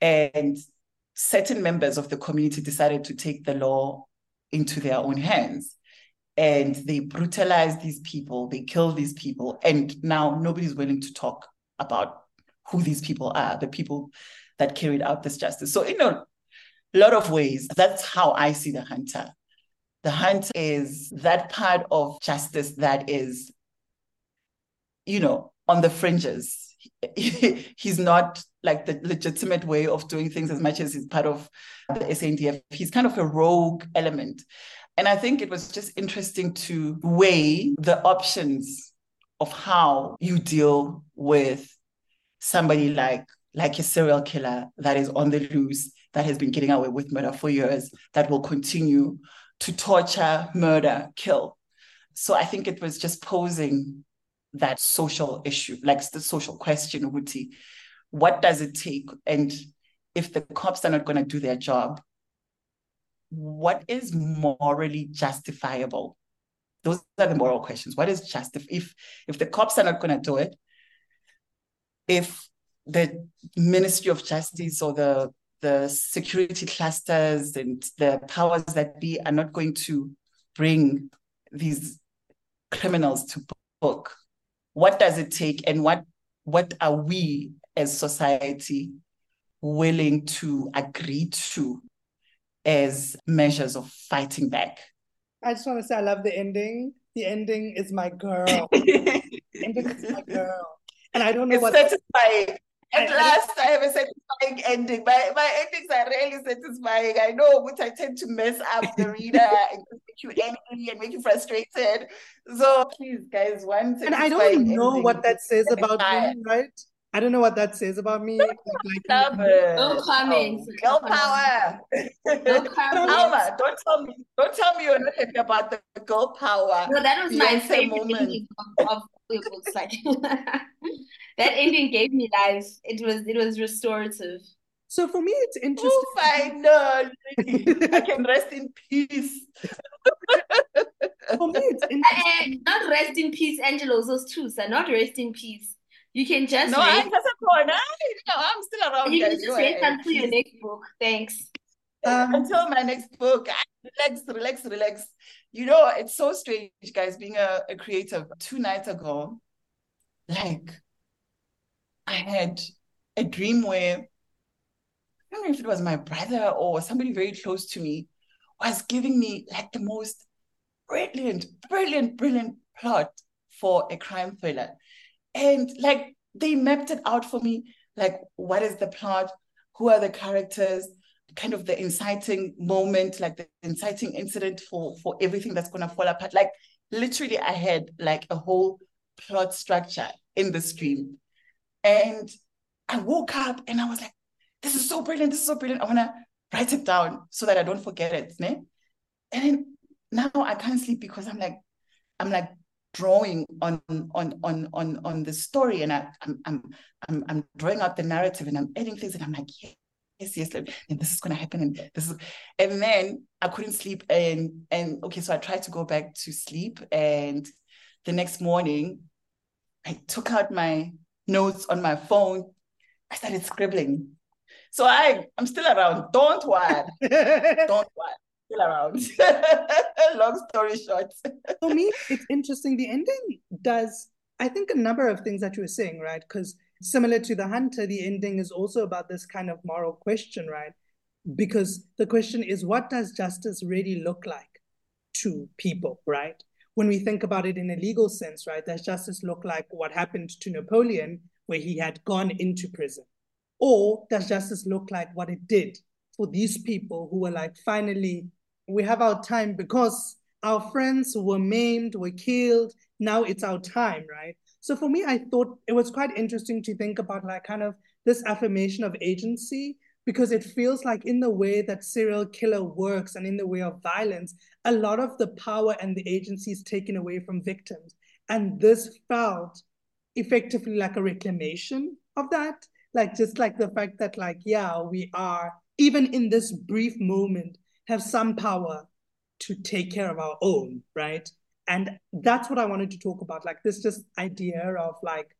and certain members of the community decided to take the law into their own hands and they brutalized these people, they killed these people, and now nobody's willing to talk about who these people are, the people that carried out this justice. So, in a lot of ways, that's how I see the hunter. The hunter is that part of justice that is, you know, on the fringes. he's not like the legitimate way of doing things as much as he's part of the SANDF. He's kind of a rogue element. And I think it was just interesting to weigh the options of how you deal with somebody like like a serial killer that is on the loose, that has been getting away with murder for years, that will continue to torture, murder, kill. So I think it was just posing that social issue, like the social question, Wuti. What does it take? And if the cops are not going to do their job, what is morally justifiable? Those are the moral questions. What is justif if if the cops are not going to do it? If the Ministry of Justice or the the security clusters and the powers that be are not going to bring these criminals to book what does it take and what what are we as society willing to agree to as measures of fighting back? I just want to say i love the ending. The ending is my girl. Ending is my girl. And i don't know it's what satisfying. At last, I have a satisfying ending. My my endings are really satisfying. I know which I tend to mess up the reader and you angry and make you frustrated. So please, guys, one and I don't even know what that says about me, right? I don't know what that says about me. Like, like, no comments. Girl power. No power. Don't tell me. Don't tell me you're not happy about the girl power. No, that was my favorite moment of, of books. Like that ending gave me life. It was it was restorative. So for me, it's interesting. Oh, finally, I can rest in peace. for me, it's interesting. not rest in peace, Angelo. Those two, sir. Not rest in peace. You can just no, rest. I, no, I'm still around. You can just rest until your next book. Thanks. Um, until my next book, relax, relax, relax. You know, it's so strange, guys, being a, a creative. Two nights ago, like I had a dream where I don't know if it was my brother or somebody very close to me was giving me like the most brilliant, brilliant, brilliant plot for a crime thriller. And like they mapped it out for me, like what is the plot, who are the characters, kind of the inciting moment, like the inciting incident for for everything that's gonna fall apart. Like literally, I had like a whole plot structure in the stream. And I woke up and I was like, this is so brilliant. This is so brilliant. I want to write it down so that I don't forget it. Ne? And then now I can't sleep because I'm like, I'm like drawing on on on on on the story and I, I'm I'm I'm I'm drawing out the narrative and I'm adding things and I'm like, yes, yes, and this is gonna happen and this is and then I couldn't sleep and and okay, so I tried to go back to sleep and the next morning I took out my notes on my phone. I started scribbling. So I, I'm still around. Don't worry. Don't worry. Still around. Long story short. For me, it's interesting. The ending does, I think, a number of things that you were saying, right? Because similar to The Hunter, the ending is also about this kind of moral question, right? because the question is, what does justice really look like to people, right? When we think about it in a legal sense, right, does justice look like what happened to Napoleon, where he had gone into prison? Or does justice look like what it did for these people who were like, finally, we have our time because our friends were maimed, were killed. Now it's our time, right? So for me, I thought it was quite interesting to think about like kind of this affirmation of agency because it feels like in the way that serial killer works and in the way of violence, a lot of the power and the agency is taken away from victims. And this felt effectively like a reclamation of that. Like just like the fact that like, yeah, we are, even in this brief moment, have some power to take care of our own, right? And that's what I wanted to talk about, like this just idea of like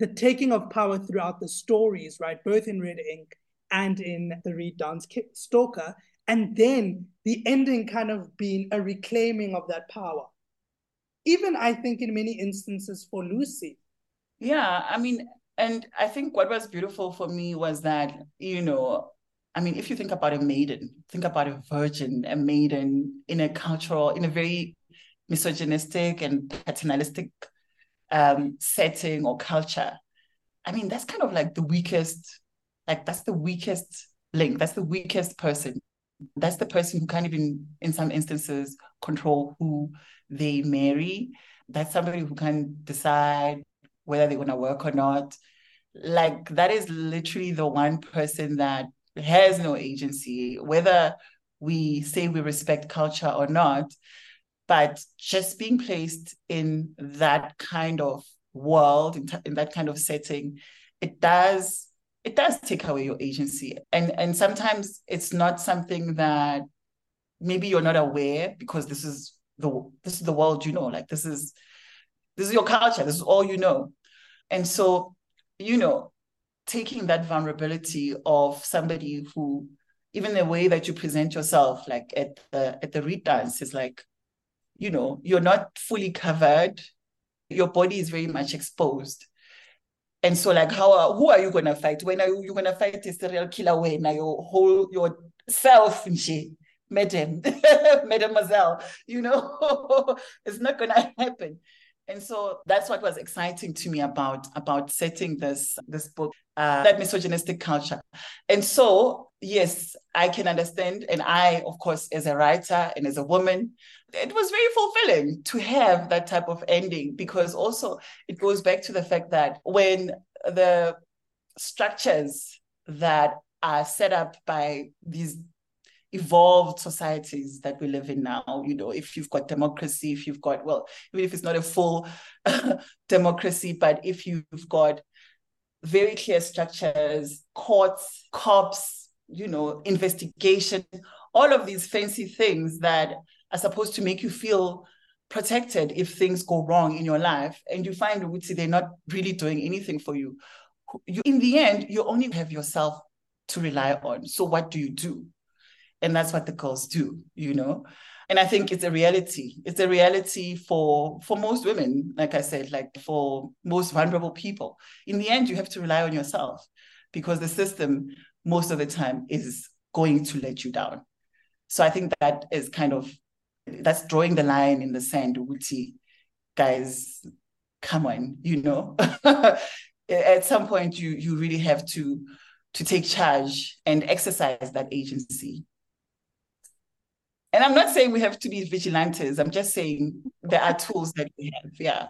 the taking of power throughout the stories, right? Both in Red Ink and in the Reed Dance Stalker. And then the ending kind of being a reclaiming of that power. Even I think in many instances for Lucy. Yeah, I mean, and I think what was beautiful for me was that, you know, I mean, if you think about a maiden, think about a virgin, a maiden in a cultural, in a very misogynistic and paternalistic um, setting or culture. I mean, that's kind of like the weakest, like that's the weakest link. That's the weakest person. That's the person who can't even, in some instances, control who they marry. That's somebody who can decide whether they're going to work or not. Like that is literally the one person that has no agency, whether we say we respect culture or not. But just being placed in that kind of world, in, t- in that kind of setting, it does it does take away your agency. And and sometimes it's not something that maybe you're not aware because this is the this is the world you know. Like this is this is your culture. This is all you know. And so, you know, taking that vulnerability of somebody who even the way that you present yourself like at the at the Reed dance is like you know you're not fully covered. Your body is very much exposed. And so like how are, who are you going to fight? When are you, going to fight a serial killer when are your whole yourself madam mademoiselle you know? It's not going to happen and so that's what was exciting to me about about setting this this book uh, that misogynistic culture. And so yes i can understand and i of course as a writer and as a woman it was very fulfilling to have that type of ending because also it goes back to the fact that when the structures that are set up by these evolved societies that we live in now. You know, if you've got democracy, if you've got, well, even if it's not a full democracy, but if you've got very clear structures, courts, cops, you know, investigation, all of these fancy things that are supposed to make you feel protected if things go wrong in your life and you find Uguti, they're not really doing anything for you. you in the end you only have yourself to rely on so what do you do and that's what the girls do you know? And i think it's a reality. It's a reality for for most women like i said like for most vulnerable people. In the end you have to rely on yourself because the system most of the time is going to let you down. So i think that is kind of that's drawing the line in the sand Uti, guys come on you know? At some point you you really have to to take charge and exercise that agency and I'm not saying we have to be vigilantes. I'm just saying there are tools that we have. Yeah.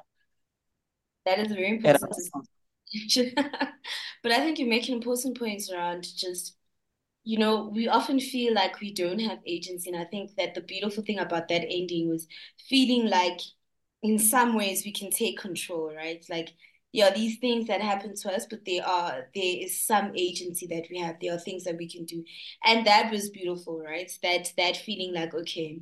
That is very important. but I think you're making important points around just, you know, we often feel like we don't have agency. And I think that the beautiful thing about that ending was feeling like in some ways we can take control, right? Like yeah, these things that happen to us, but they are there is some agency that we have. There are things that we can do, and that was beautiful, right? That that feeling like okay,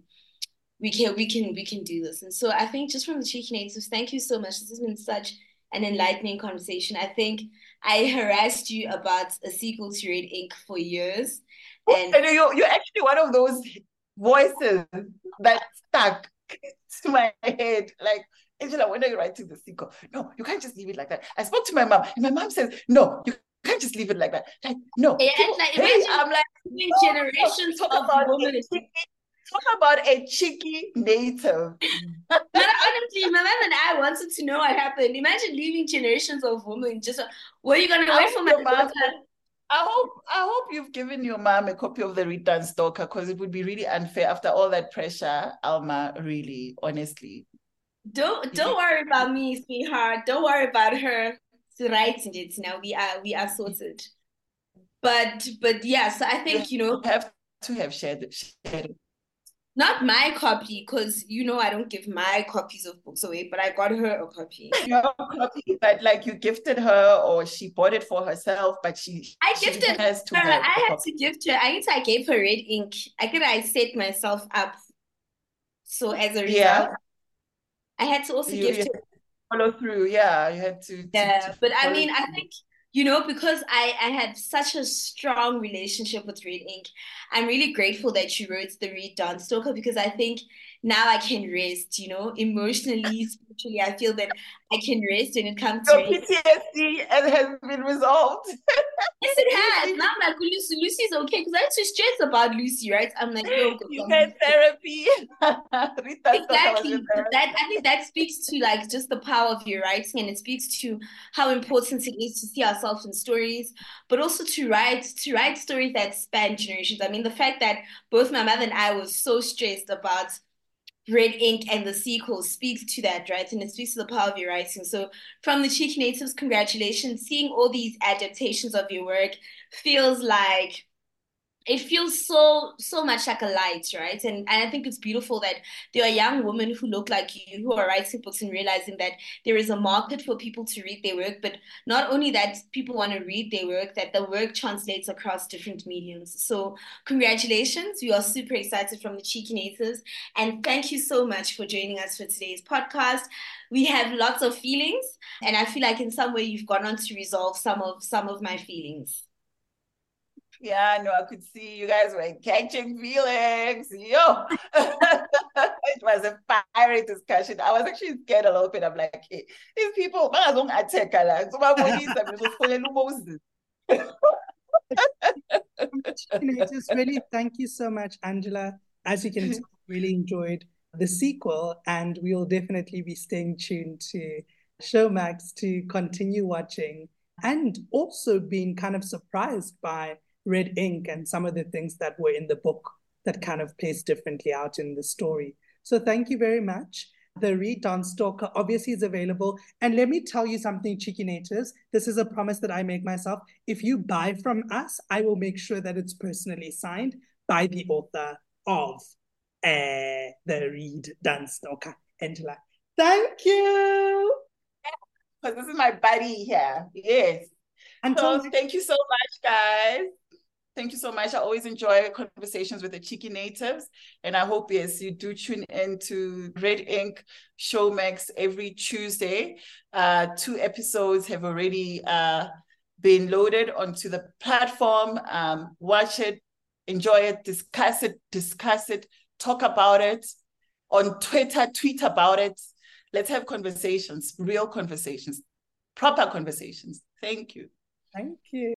we can we can we can do this. And so I think just from the cheeky natives, thank you so much. This has been such an enlightening conversation. I think I harassed you about a sequel to Red Ink for years. Oh, and you're, you're actually one of those voices that stuck to my head. Like Angela, when are you writing the sequel? No, you can't just leave it like that. I spoke to my mom, and my mom says, No, you can't just leave it like that. Like, no. Yeah, people, like, hey, I'm like, leaving generations talk of about women. a cheeky, talk about a cheeky native. But honestly, my mom and I wanted to know what happened. Imagine leaving generations of women. Just were you gonna I wait for my daughter? I hope I hope you've given your mom a copy of the Reed Dance Stalker because it would be really unfair after all that pressure, Alma, really, honestly. Don't don't worry about me, sweetheart. Don't worry about her writing it. Now we are we are sorted. But but yeah, so I think you know You have to have shared it. Shared it. not my copy because you know I don't give my copies of books away, but I got her a copy. Your copy, but like you gifted her or she bought it for herself, but she I she gifted has to her. I had to gift her. I guess I gave her red ink. I think I set myself up. So as a result, Yeah. I had to also You, gift you to follow through. Yeah, you had to. to- Yeah, to but I mean, I think, you know, because I I had such a strong relationship with Red Ink, I'm really grateful that you wrote the Reed Dance Stalker because I think now I can rest, you know, emotionally, spiritually, I feel that I can rest when it comes to Your reading. PTSD has has been resolved. Yes, it has. Now I'm like, Lucy, Lucy's okay because I used to stress about Lucy, right? I'm like, yo, You um, had therapy. Was Exactly. in But therapy. that I think that speaks to like just the power of your writing and it speaks to how important it is to see ourselves in stories, but also to write to write stories that span generations. I mean, the fact that both my mother and I were so stressed about Red Ink and the sequel speaks to that, right? And it speaks to the power of your writing. So from the Cheeky Natives, congratulations. Seeing all these adaptations of your work feels like it feels so so much like a light, right? And and I think it's beautiful that there are young women who look like you who are writing books and realizing that there is a market for people to read their work, but not only that people want to read their work, that the work translates across different mediums. So congratulations. We are super excited from the Cheeky Natives. And thank you so much for joining us for today's podcast. We have lots of feelings, and I feel like in some way you've gone on to resolve some of some of my feelings. Yeah, no, I could see you guys were catching feelings. Yo, it was a fiery discussion. I was actually scared a little bit. I'm like, hey, these people, bangazong attack like, so my body is a Moses. Just really thank you so much, Angela. As you can tell, really enjoyed the sequel, and we'll definitely be staying tuned to Showmax to continue watching and also being kind of surprised by Red Ink and some of the things that were in the book that kind of plays differently out in the story. So thank you very much. The Reed Dance Stalker obviously is available. And let me tell you something, Cheeky Natives. This is a promise that I make myself. If you buy from us, I will make sure that it's personally signed by the author of uh, the Reed Dance Stalker, Angela. Thank you. Because this is my buddy here. Yes. Until So thank you so much, guys. Thank you so much. I always enjoy conversations with the cheeky natives. And I hope, yes, you do tune in to Red Ink Showmax every Tuesday. Uh, two episodes have already uh, been loaded onto the platform. Um, watch it, enjoy it, discuss it, discuss it, talk about it on Twitter, tweet about it. Let's have conversations, real conversations, proper conversations. Thank you. Thank you.